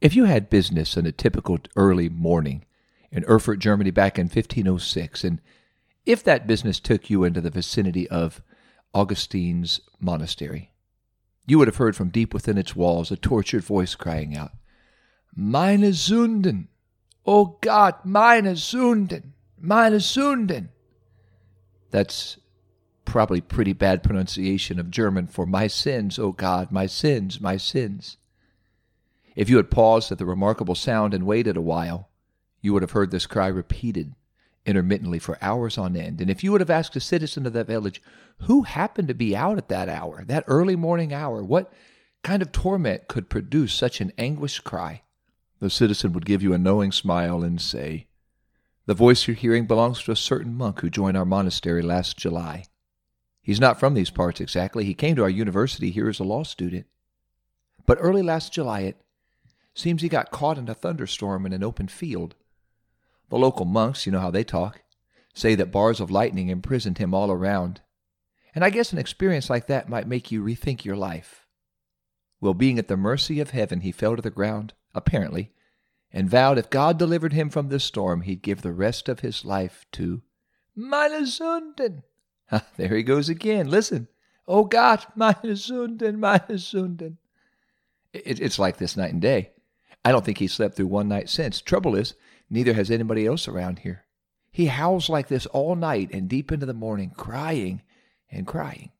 If you had business in a typical early morning in Erfurt, Germany back in 1506, and if that business took you into the vicinity of Augustine's monastery, you would have heard from deep within its walls a tortured voice crying out, Meine Sünden! Oh God, meine Sünden! Meine Sünden! That's probably pretty bad pronunciation of German for my sins, O God, my sins, my sins. If you had paused at the remarkable sound and waited a while, you would have heard this cry repeated intermittently for hours on end. And if you would have asked a citizen of that village who happened to be out at that hour, that early morning hour, what kind of torment could produce such an anguished cry, the citizen would give you a knowing smile and say, The voice you're hearing belongs to a certain monk who joined our monastery last July. He's not from these parts exactly. He came to our university here as a law student. But early last July, it seems he got caught in a thunderstorm in an open field. The local monks, you know how they talk, say that bars of lightning imprisoned him all around. And I guess an experience like that might make you rethink your life. Well, being at the mercy of heaven, he fell to the ground, apparently, and vowed if God delivered him from this storm, he'd give the rest of his life to meine Sünden, ah, there he goes again. Listen. Oh God, meine Sünden, meine Sünden. It, it's like this night and day. I don't think he slept through one night since. Trouble is, neither has anybody else around here. He howls like this all night and deep into the morning, crying and crying.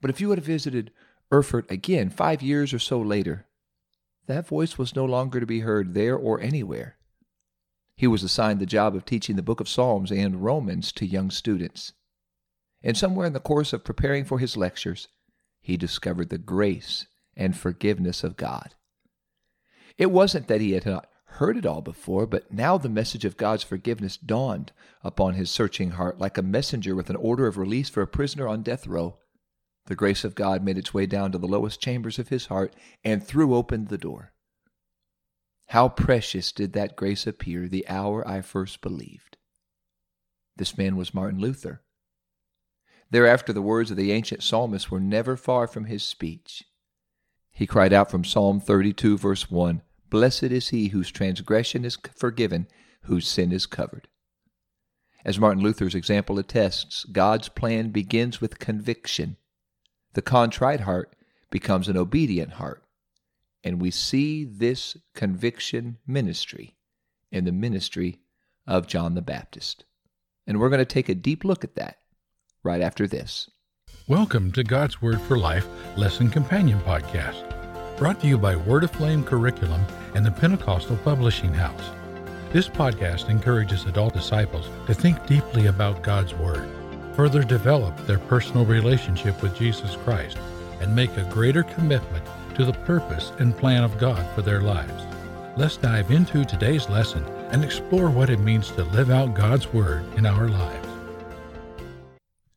But if you had visited Erfurt again five years or so later, that voice was no longer to be heard there or anywhere. He was assigned the job of teaching the book of Psalms and Romans to young students. And somewhere in the course of preparing for his lectures, he discovered the grace and forgiveness of God. It wasn't that he had not heard it all before, but now the message of God's forgiveness dawned upon his searching heart like a messenger with an order of release for a prisoner on death row. The grace of God made its way down to the lowest chambers of his heart and threw open the door. How precious did that grace appear the hour I first believed. This man was Martin Luther. Thereafter, the words of the ancient psalmist were never far from his speech. He cried out from Psalm 32, verse 1 Blessed is he whose transgression is forgiven, whose sin is covered. As Martin Luther's example attests, God's plan begins with conviction. The contrite heart becomes an obedient heart. And we see this conviction ministry in the ministry of John the Baptist. And we're going to take a deep look at that right after this. Welcome to God's Word for Life Lesson Companion Podcast, brought to you by Word Aflame Curriculum and the Pentecostal Publishing House. This podcast encourages adult disciples to think deeply about God's Word, further develop their personal relationship with Jesus Christ, and make a greater commitment to the purpose and plan of God for their lives. Let's dive into today's lesson and explore what it means to live out God's Word in our lives.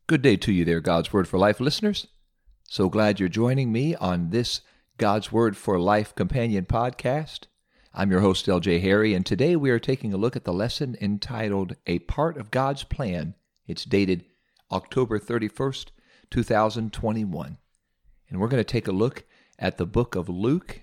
Good day to you there, God's Word for Life listeners. So glad you're joining me on this God's Word for Life companion podcast. I'm your host, LJ Harry, and today we are taking a look at the lesson entitled A Part of God's Plan. It's dated October 31st, 2021. And we're going to take a look at the book of Luke,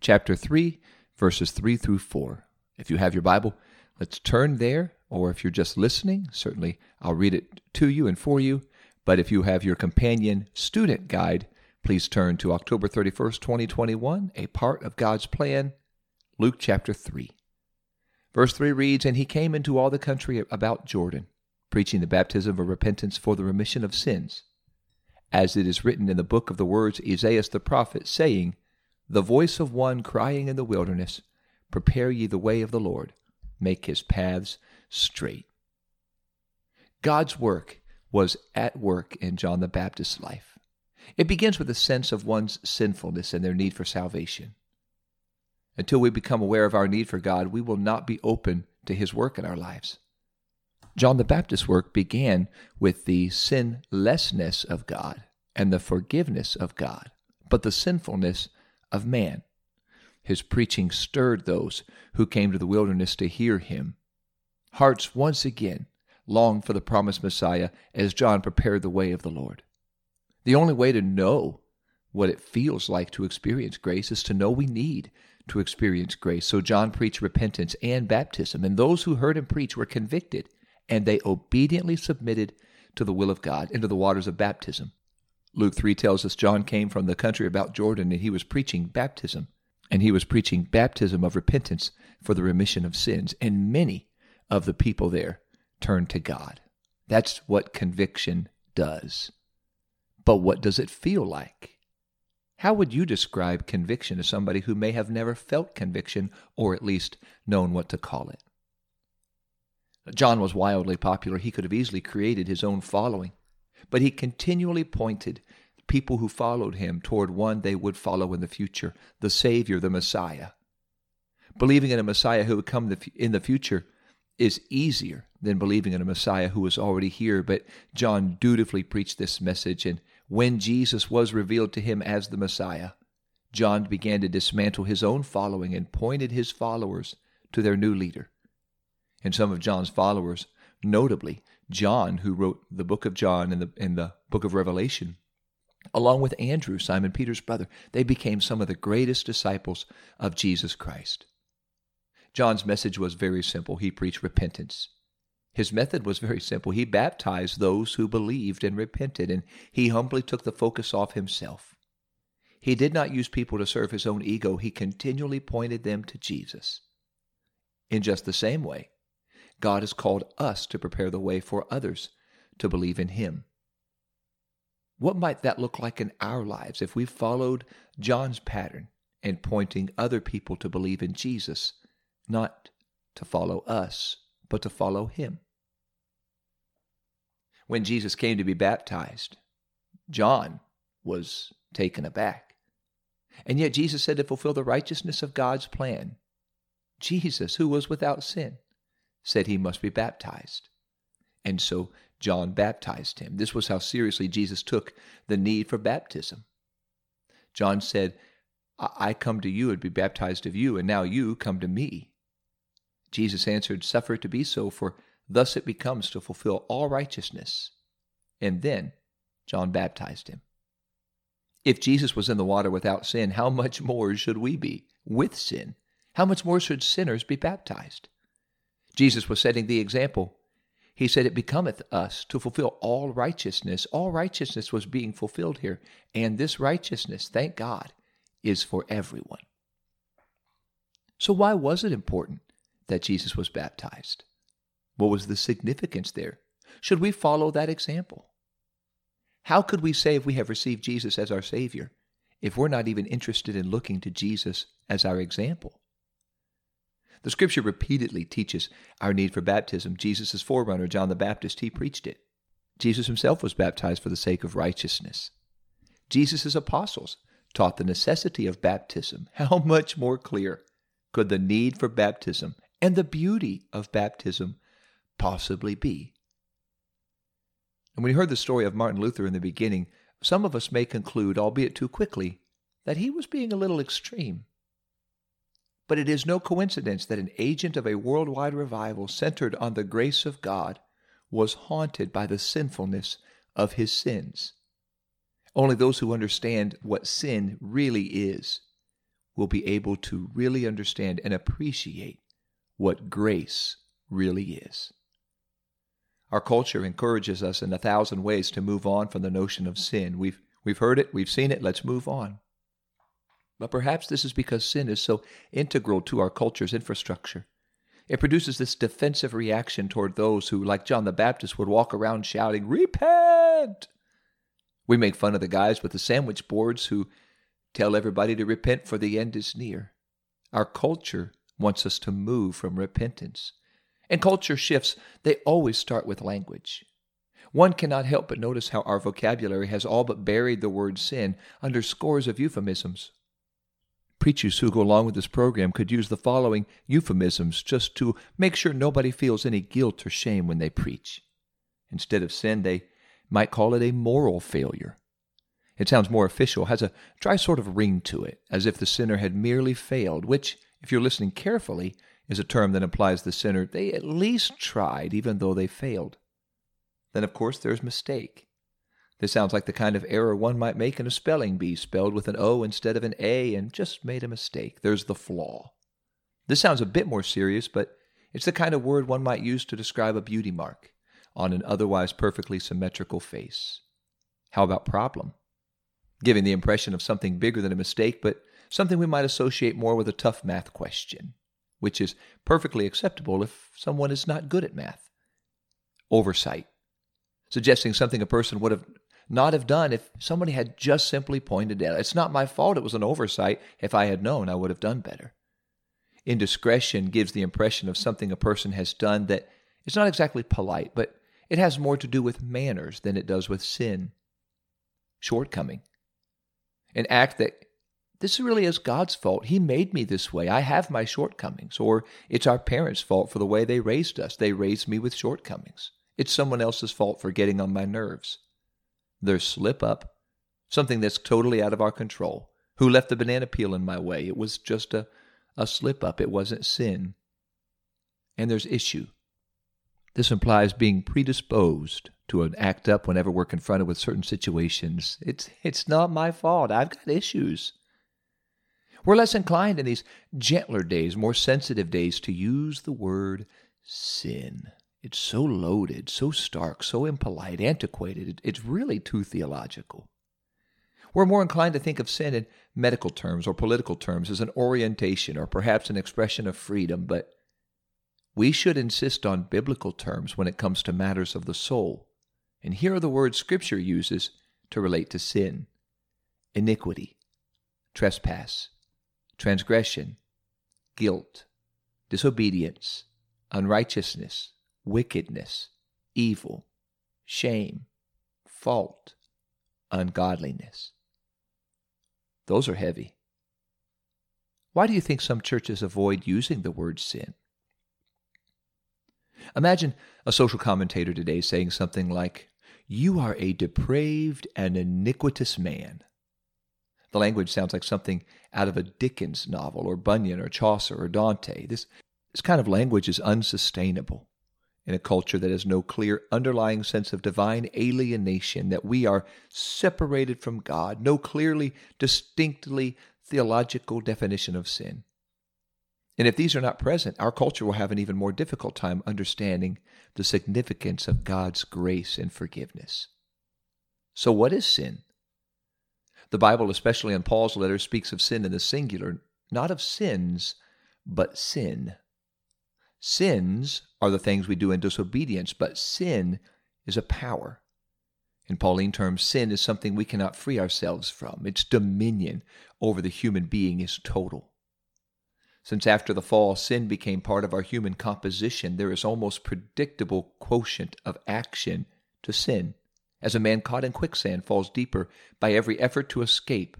chapter 3, verses 3 through 4. If you have your Bible, let's turn there, or if you're just listening, certainly I'll read it to you and for you. But if you have your companion student guide, please turn to October 31st, 2021, a part of God's plan, Luke chapter 3. Verse 3 reads And he came into all the country about Jordan, preaching the baptism of repentance for the remission of sins as it is written in the book of the words Isaiah the prophet, saying, The voice of one crying in the wilderness, Prepare ye the way of the Lord, make his paths straight. God's work was at work in John the Baptist's life. It begins with a sense of one's sinfulness and their need for salvation. Until we become aware of our need for God, we will not be open to his work in our lives. John the Baptist's work began with the sinlessness of God and the forgiveness of God, but the sinfulness of man. His preaching stirred those who came to the wilderness to hear him. Hearts once again longed for the promised Messiah as John prepared the way of the Lord. The only way to know what it feels like to experience grace is to know we need to experience grace. So John preached repentance and baptism, and those who heard him preach were convicted, and they obediently submitted to the will of God into the waters of baptism. Luke 3 tells us John came from the country about Jordan, and he was preaching baptism. And he was preaching baptism of repentance for the remission of sins. And many of the people there turned to God. That's what conviction does. But what does it feel like? How would you describe conviction to somebody who may have never felt conviction or at least known what to call it? John was wildly popular. He could have easily created his own following, but he continually pointed people who followed him toward one they would follow in the future the Savior, the Messiah. Believing in a Messiah who would come in the future is easier than believing in a Messiah who is already here, but John dutifully preached this message, and when Jesus was revealed to him as the Messiah, John began to dismantle his own following and pointed his followers to their new leader. And some of John's followers, notably John, who wrote the book of John and the, and the book of Revelation, along with Andrew, Simon Peter's brother, they became some of the greatest disciples of Jesus Christ. John's message was very simple. He preached repentance. His method was very simple. He baptized those who believed and repented, and he humbly took the focus off himself. He did not use people to serve his own ego, he continually pointed them to Jesus. In just the same way, God has called us to prepare the way for others to believe in him. What might that look like in our lives if we followed John's pattern and pointing other people to believe in Jesus, not to follow us, but to follow him? When Jesus came to be baptized, John was taken aback. And yet Jesus said to fulfill the righteousness of God's plan, Jesus, who was without sin, said he must be baptized. And so John baptized him. This was how seriously Jesus took the need for baptism. John said, I come to you and be baptized of you, and now you come to me. Jesus answered, Suffer it to be so, for Thus it becomes to fulfill all righteousness. And then John baptized him. If Jesus was in the water without sin, how much more should we be with sin? How much more should sinners be baptized? Jesus was setting the example. He said, It becometh us to fulfill all righteousness. All righteousness was being fulfilled here. And this righteousness, thank God, is for everyone. So, why was it important that Jesus was baptized? What was the significance there? Should we follow that example? How could we say if we have received Jesus as our Savior if we're not even interested in looking to Jesus as our example? The scripture repeatedly teaches our need for baptism. Jesus' forerunner, John the Baptist, he preached it. Jesus himself was baptized for the sake of righteousness. Jesus' apostles taught the necessity of baptism. How much more clear could the need for baptism and the beauty of baptism possibly be? And when we heard the story of Martin Luther in the beginning, some of us may conclude, albeit too quickly, that he was being a little extreme. But it is no coincidence that an agent of a worldwide revival centered on the grace of God was haunted by the sinfulness of his sins. Only those who understand what sin really is will be able to really understand and appreciate what grace really is. Our culture encourages us in a thousand ways to move on from the notion of sin. We've, we've heard it, we've seen it, let's move on. But perhaps this is because sin is so integral to our culture's infrastructure. It produces this defensive reaction toward those who, like John the Baptist, would walk around shouting, Repent! We make fun of the guys with the sandwich boards who tell everybody to repent for the end is near. Our culture wants us to move from repentance and culture shifts, they always start with language. One cannot help but notice how our vocabulary has all but buried the word sin under scores of euphemisms. Preachers who go along with this program could use the following euphemisms just to make sure nobody feels any guilt or shame when they preach. Instead of sin, they might call it a moral failure. It sounds more official, has a dry sort of ring to it, as if the sinner had merely failed, which, if you're listening carefully, is a term that implies the sinner, they at least tried, even though they failed. Then, of course, there's mistake. This sounds like the kind of error one might make in a spelling bee spelled with an O instead of an A and just made a mistake. There's the flaw. This sounds a bit more serious, but it's the kind of word one might use to describe a beauty mark on an otherwise perfectly symmetrical face. How about problem? Giving the impression of something bigger than a mistake, but something we might associate more with a tough math question, which is perfectly acceptable if someone is not good at math. Oversight, suggesting something a person would have not have done if somebody had just simply pointed out. It's not my fault it was an oversight. If I had known, I would have done better. Indiscretion gives the impression of something a person has done that is not exactly polite, but it has more to do with manners than it does with sin. Shortcoming. An act that this really is God's fault. He made me this way. I have my shortcomings. Or it's our parents' fault for the way they raised us. They raised me with shortcomings. It's someone else's fault for getting on my nerves. There's slip up, something that's totally out of our control. Who left the banana peel in my way? It was just a, a slip up. It wasn't sin. And there's issue. This implies being predisposed to an act up whenever we're confronted with certain situations. It's, it's not my fault. I've got issues. We're less inclined in these gentler days, more sensitive days, to use the word sin. It's so loaded, so stark, so impolite, antiquated. It's really too theological. We're more inclined to think of sin in medical terms or political terms as an orientation or perhaps an expression of freedom, but we should insist on biblical terms when it comes to matters of the soul. And here are the words Scripture uses to relate to sin iniquity, trespass, transgression, guilt, disobedience, unrighteousness, wickedness, evil, shame, fault, ungodliness. Those are heavy. Why do you think some churches avoid using the word sin? Imagine a social commentator today saying something like, You are a depraved and iniquitous man. The language sounds like something out of a Dickens novel, or Bunyan, or Chaucer, or Dante. This, this kind of language is unsustainable in a culture that has no clear underlying sense of divine alienation, that we are separated from God, no clearly, distinctly theological definition of sin. And if these are not present, our culture will have an even more difficult time understanding the significance of God's grace and forgiveness. So, what is sin? The Bible, especially in Paul's letters, speaks of sin in the singular, not of sins, but sin. Sins are the things we do in disobedience, but sin is a power. In Pauline terms, sin is something we cannot free ourselves from. Its dominion over the human being is total. Since after the fall, sin became part of our human composition, there is almost predictable quotient of action to sin as a man caught in quicksand falls deeper by every effort to escape,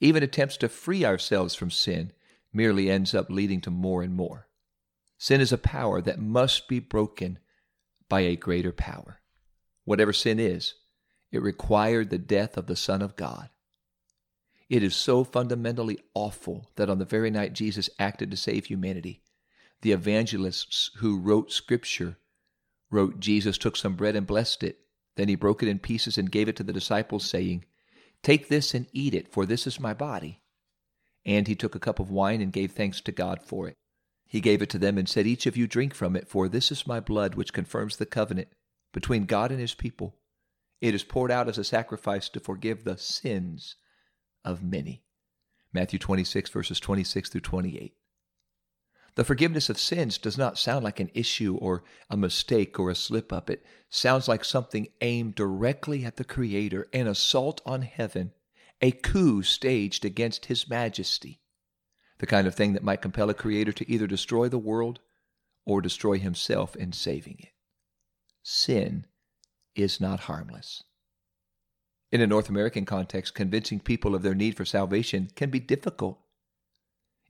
even attempts to free ourselves from sin merely ends up leading to more and more. Sin is a power that must be broken by a greater power. Whatever sin is, it required the death of the Son of God. It is so fundamentally awful that on the very night Jesus acted to save humanity, the evangelists who wrote Scripture wrote Jesus took some bread and blessed it then he broke it in pieces and gave it to the disciples, saying, Take this and eat it, for this is my body. And he took a cup of wine and gave thanks to God for it. He gave it to them and said, Each of you drink from it, for this is my blood, which confirms the covenant between God and his people. It is poured out as a sacrifice to forgive the sins of many. Matthew 26, verses 26 through 28. The forgiveness of sins does not sound like an issue or a mistake or a slip up. It sounds like something aimed directly at the Creator, an assault on heaven, a coup staged against His majesty. The kind of thing that might compel a Creator to either destroy the world or destroy Himself in saving it. Sin is not harmless. In a North American context, convincing people of their need for salvation can be difficult.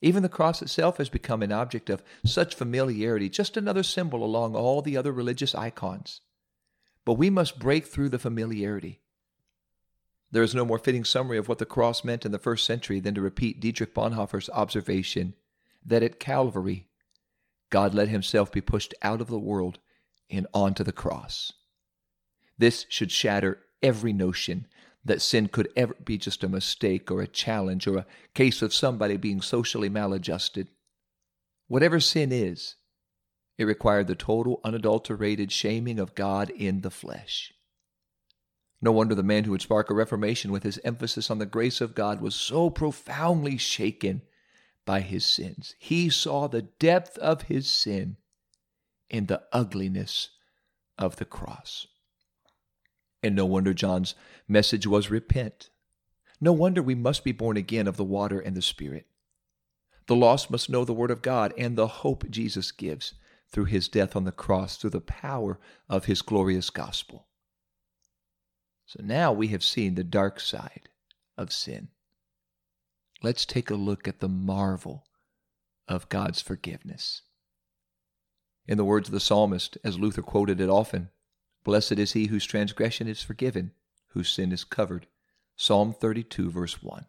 Even the cross itself has become an object of such familiarity, just another symbol along all the other religious icons. But we must break through the familiarity. There is no more fitting summary of what the cross meant in the first century than to repeat Dietrich Bonhoeffer's observation that at Calvary, God let himself be pushed out of the world and onto the cross. This should shatter every notion that sin could ever be just a mistake or a challenge or a case of somebody being socially maladjusted. Whatever sin is, it required the total, unadulterated shaming of God in the flesh. No wonder the man who would spark a reformation with his emphasis on the grace of God was so profoundly shaken by his sins. He saw the depth of his sin in the ugliness of the cross. And no wonder John's message was repent. No wonder we must be born again of the water and the Spirit. The lost must know the Word of God and the hope Jesus gives through his death on the cross, through the power of his glorious gospel. So now we have seen the dark side of sin. Let's take a look at the marvel of God's forgiveness. In the words of the psalmist, as Luther quoted it often, Blessed is he whose transgression is forgiven, whose sin is covered. Psalm 32, verse 1.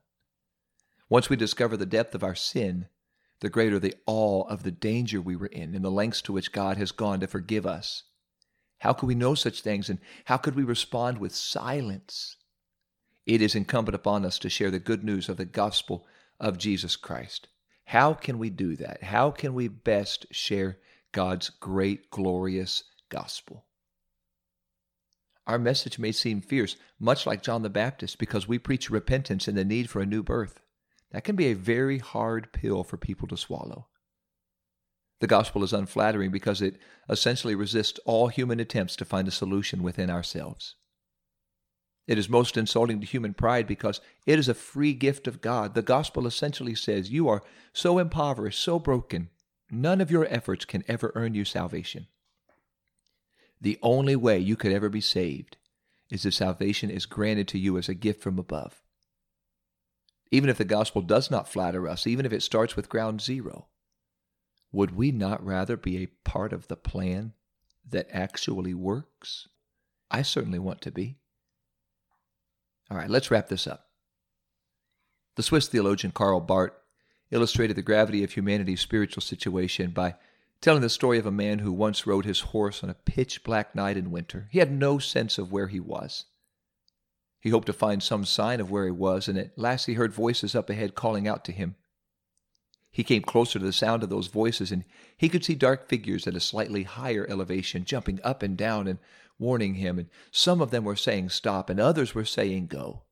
Once we discover the depth of our sin, the greater the awe of the danger we were in and the lengths to which God has gone to forgive us. How could we know such things and how could we respond with silence? It is incumbent upon us to share the good news of the gospel of Jesus Christ. How can we do that? How can we best share God's great, glorious gospel? Our message may seem fierce, much like John the Baptist, because we preach repentance and the need for a new birth. That can be a very hard pill for people to swallow. The gospel is unflattering because it essentially resists all human attempts to find a solution within ourselves. It is most insulting to human pride because it is a free gift of God. The gospel essentially says you are so impoverished, so broken, none of your efforts can ever earn you salvation. The only way you could ever be saved is if salvation is granted to you as a gift from above. Even if the gospel does not flatter us, even if it starts with ground zero, would we not rather be a part of the plan that actually works? I certainly want to be. All right, let's wrap this up. The Swiss theologian Karl Barth illustrated the gravity of humanity's spiritual situation by telling the story of a man who once rode his horse on a pitch black night in winter. He had no sense of where he was. He hoped to find some sign of where he was, and at last he heard voices up ahead calling out to him. He came closer to the sound of those voices, and he could see dark figures at a slightly higher elevation jumping up and down and warning him, and some of them were saying stop, and others were saying go.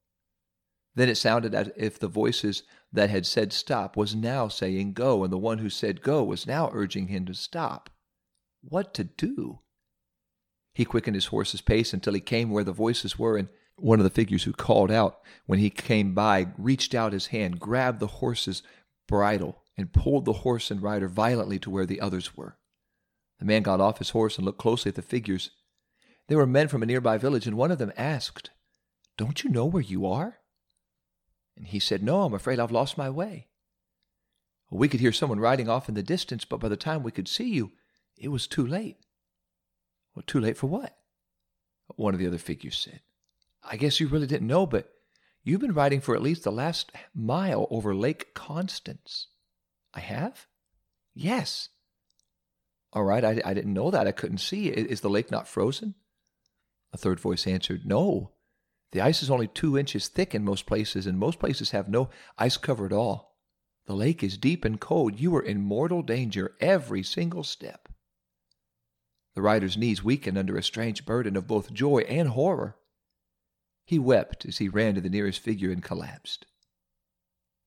Then it sounded as if the voices that had said stop was now saying go, and the one who said go was now urging him to stop. What to do? He quickened his horse's pace until he came where the voices were, and one of the figures who called out when he came by reached out his hand, grabbed the horse's bridle, and pulled the horse and rider violently to where the others were. The man got off his horse and looked closely at the figures. They were men from a nearby village, and one of them asked, Don't you know where you are? And he said, No, I'm afraid I've lost my way. We could hear someone riding off in the distance, but by the time we could see you, it was too late. Well, too late for what? One of the other figures said. I guess you really didn't know, but you've been riding for at least the last mile over Lake Constance. I have? Yes. All right, I, I didn't know that. I couldn't see. Is the lake not frozen? A third voice answered, No. The ice is only two inches thick in most places, and most places have no ice cover at all. The lake is deep and cold. You are in mortal danger every single step. The rider's knees weakened under a strange burden of both joy and horror. He wept as he ran to the nearest figure and collapsed.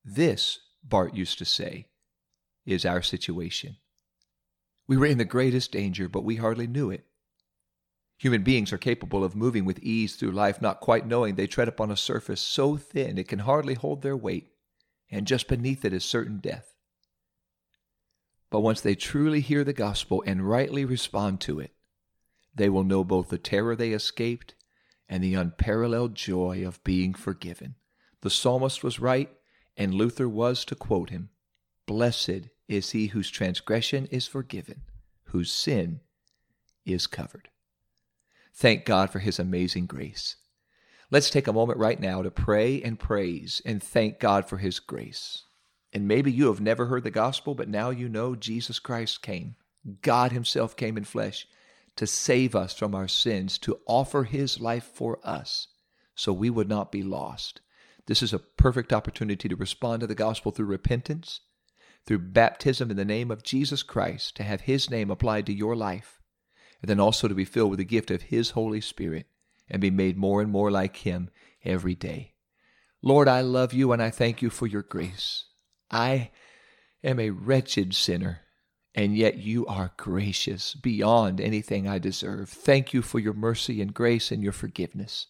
This, Barth used to say, is our situation. We were in the greatest danger, but we hardly knew it. Human beings are capable of moving with ease through life, not quite knowing they tread upon a surface so thin it can hardly hold their weight, and just beneath it is certain death. But once they truly hear the gospel and rightly respond to it, they will know both the terror they escaped and the unparalleled joy of being forgiven. The psalmist was right, and Luther was to quote him. Blessed is he whose transgression is forgiven, whose sin is covered. Thank God for his amazing grace. Let's take a moment right now to pray and praise and thank God for his grace. And maybe you have never heard the gospel, but now you know Jesus Christ came. God himself came in flesh to save us from our sins, to offer his life for us. so we would not be lost. This is a perfect opportunity to respond to the gospel through repentance, through baptism in the name of Jesus Christ, to have His name applied to your life, and then also to be filled with the gift of His Holy Spirit and be made more and more like Him every day. Lord, I love you and I thank you for your grace. I am a wretched sinner, and yet you are gracious beyond anything I deserve. Thank you for your mercy and grace and your forgiveness.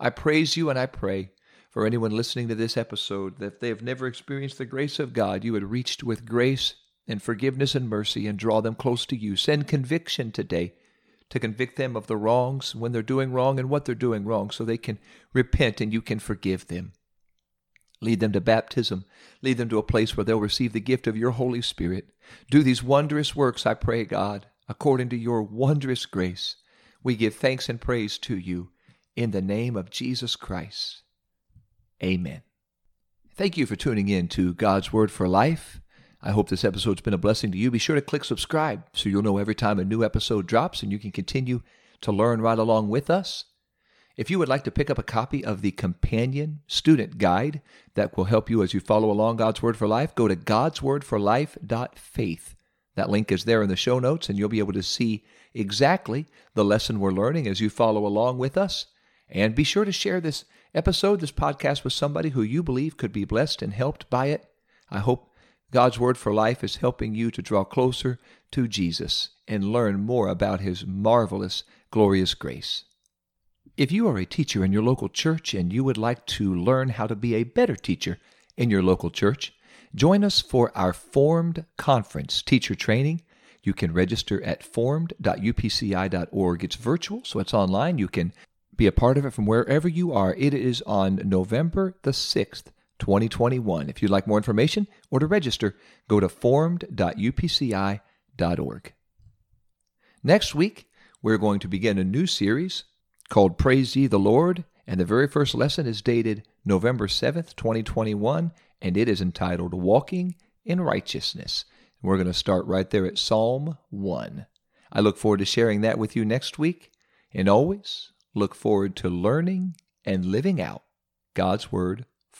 I praise you and I pray for anyone listening to this episode that if they have never experienced the grace of God, you would reached with grace and forgiveness and mercy and draw them close to you. Send conviction today to convict them of the wrongs when they're doing wrong and what they're doing wrong so they can repent and you can forgive them. Lead them to baptism. Lead them to a place where they'll receive the gift of your Holy Spirit. Do these wondrous works, I pray, God, according to your wondrous grace. We give thanks and praise to you in the name of Jesus Christ. Amen. Thank you for tuning in to God's Word for Life. I hope this episode's been a blessing to you. Be sure to click subscribe so you'll know every time a new episode drops and you can continue to learn right along with us. If you would like to pick up a copy of the companion student guide that will help you as you follow along God's Word for Life, go to godswordforlife.faith. That link is there in the show notes, and you'll be able to see exactly the lesson we're learning as you follow along with us. And be sure to share this episode, this podcast, with somebody who you believe could be blessed and helped by it. I hope God's Word for Life is helping you to draw closer to Jesus and learn more about His marvelous, glorious grace. If you are a teacher in your local church and you would like to learn how to be a better teacher in your local church, join us for our Formed Conference teacher training. You can register at formed.upci.org. It's virtual, so it's online. You can be a part of it from wherever you are. It is on November the 6th, 2021. If you'd like more information or to register, go to formed.upci.org. Next week, we're going to begin a new series called Praise Ye the Lord, and the very first lesson is dated November 7th, 2021, and it is entitled Walking in Righteousness. We're going to start right there at Psalm 1. I look forward to sharing that with you next week, and always look forward to learning and living out God's Word